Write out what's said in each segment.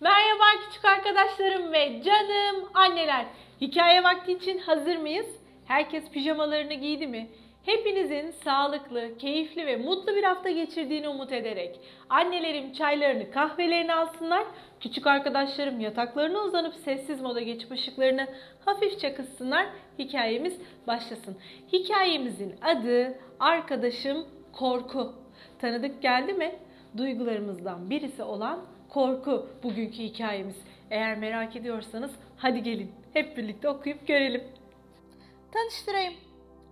Merhaba küçük arkadaşlarım ve canım anneler. Hikaye vakti için hazır mıyız? Herkes pijamalarını giydi mi? Hepinizin sağlıklı, keyifli ve mutlu bir hafta geçirdiğini umut ederek annelerim çaylarını, kahvelerini alsınlar. Küçük arkadaşlarım yataklarına uzanıp sessiz moda geçip ışıklarını hafifçe kıssınlar. Hikayemiz başlasın. Hikayemizin adı Arkadaşım Korku. Tanıdık geldi mi? Duygularımızdan birisi olan korku bugünkü hikayemiz. Eğer merak ediyorsanız hadi gelin hep birlikte okuyup görelim. Tanıştırayım.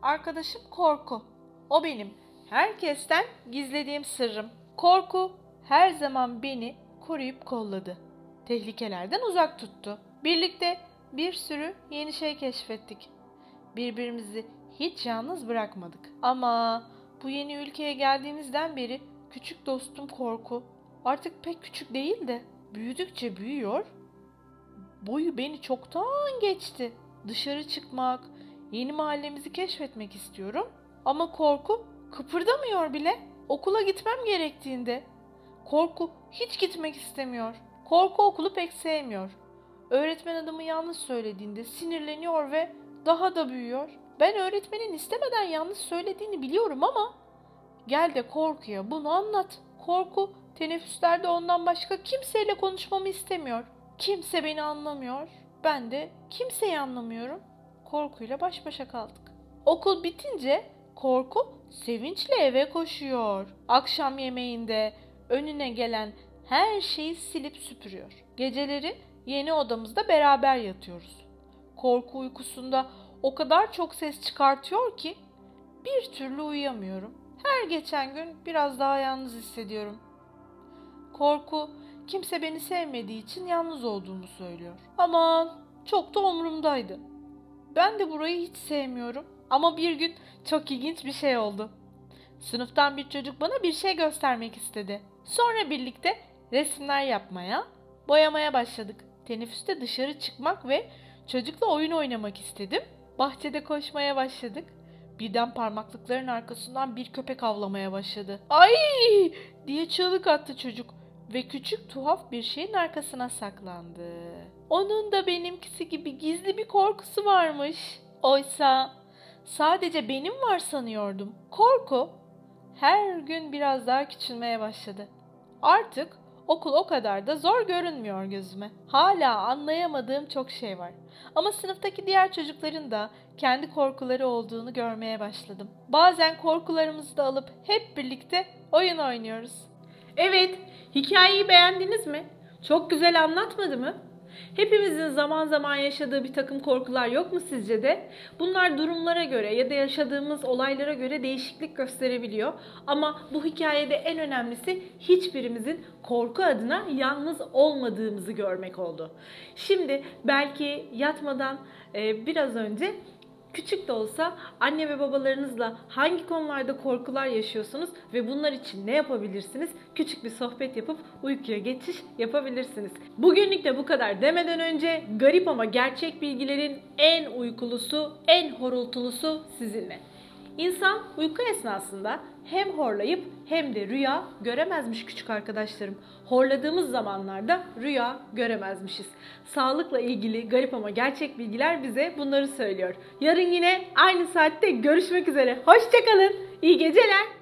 Arkadaşım Korku. O benim. Herkesten gizlediğim sırrım. Korku her zaman beni koruyup kolladı. Tehlikelerden uzak tuttu. Birlikte bir sürü yeni şey keşfettik. Birbirimizi hiç yalnız bırakmadık. Ama bu yeni ülkeye geldiğimizden beri küçük dostum Korku artık pek küçük değil de büyüdükçe büyüyor. Boyu beni çoktan geçti. Dışarı çıkmak, yeni mahallemizi keşfetmek istiyorum. Ama Korku kıpırdamıyor bile. Okula gitmem gerektiğinde. Korku hiç gitmek istemiyor. Korku okulu pek sevmiyor. Öğretmen adımı yanlış söylediğinde sinirleniyor ve daha da büyüyor. Ben öğretmenin istemeden yanlış söylediğini biliyorum ama gel de korkuya bunu anlat. Korku teneffüslerde ondan başka kimseyle konuşmamı istemiyor. Kimse beni anlamıyor. Ben de kimseyi anlamıyorum. Korkuyla baş başa kaldık. Okul bitince korku sevinçle eve koşuyor. Akşam yemeğinde önüne gelen her şeyi silip süpürüyor. Geceleri yeni odamızda beraber yatıyoruz. Korku uykusunda o kadar çok ses çıkartıyor ki bir türlü uyuyamıyorum. Her geçen gün biraz daha yalnız hissediyorum. Korku kimse beni sevmediği için yalnız olduğumu söylüyor. Aman çok da umurumdaydı. Ben de burayı hiç sevmiyorum. Ama bir gün çok ilginç bir şey oldu. Sınıftan bir çocuk bana bir şey göstermek istedi. Sonra birlikte resimler yapmaya, boyamaya başladık. Teneffüste dışarı çıkmak ve çocukla oyun oynamak istedim. Bahçede koşmaya başladık. Birden parmaklıkların arkasından bir köpek avlamaya başladı. Ay diye çığlık attı çocuk ve küçük tuhaf bir şeyin arkasına saklandı. Onun da benimkisi gibi gizli bir korkusu varmış. Oysa sadece benim var sanıyordum. Korku her gün biraz daha küçülmeye başladı. Artık okul o kadar da zor görünmüyor gözüme. Hala anlayamadığım çok şey var. Ama sınıftaki diğer çocukların da kendi korkuları olduğunu görmeye başladım. Bazen korkularımızı da alıp hep birlikte oyun oynuyoruz. Evet, hikayeyi beğendiniz mi? Çok güzel anlatmadı mı? Hepimizin zaman zaman yaşadığı bir takım korkular yok mu sizce de? Bunlar durumlara göre ya da yaşadığımız olaylara göre değişiklik gösterebiliyor. Ama bu hikayede en önemlisi hiçbirimizin korku adına yalnız olmadığımızı görmek oldu. Şimdi belki yatmadan e, biraz önce Küçük de olsa anne ve babalarınızla hangi konularda korkular yaşıyorsunuz ve bunlar için ne yapabilirsiniz? Küçük bir sohbet yapıp uykuya geçiş yapabilirsiniz. Bugünlük de bu kadar demeden önce garip ama gerçek bilgilerin en uykulusu, en horultulusu sizinle. İnsan uyku esnasında hem horlayıp hem de rüya göremezmiş küçük arkadaşlarım. Horladığımız zamanlarda rüya göremezmişiz. Sağlıkla ilgili garip ama gerçek bilgiler bize bunları söylüyor. Yarın yine aynı saatte görüşmek üzere. Hoşçakalın. İyi geceler.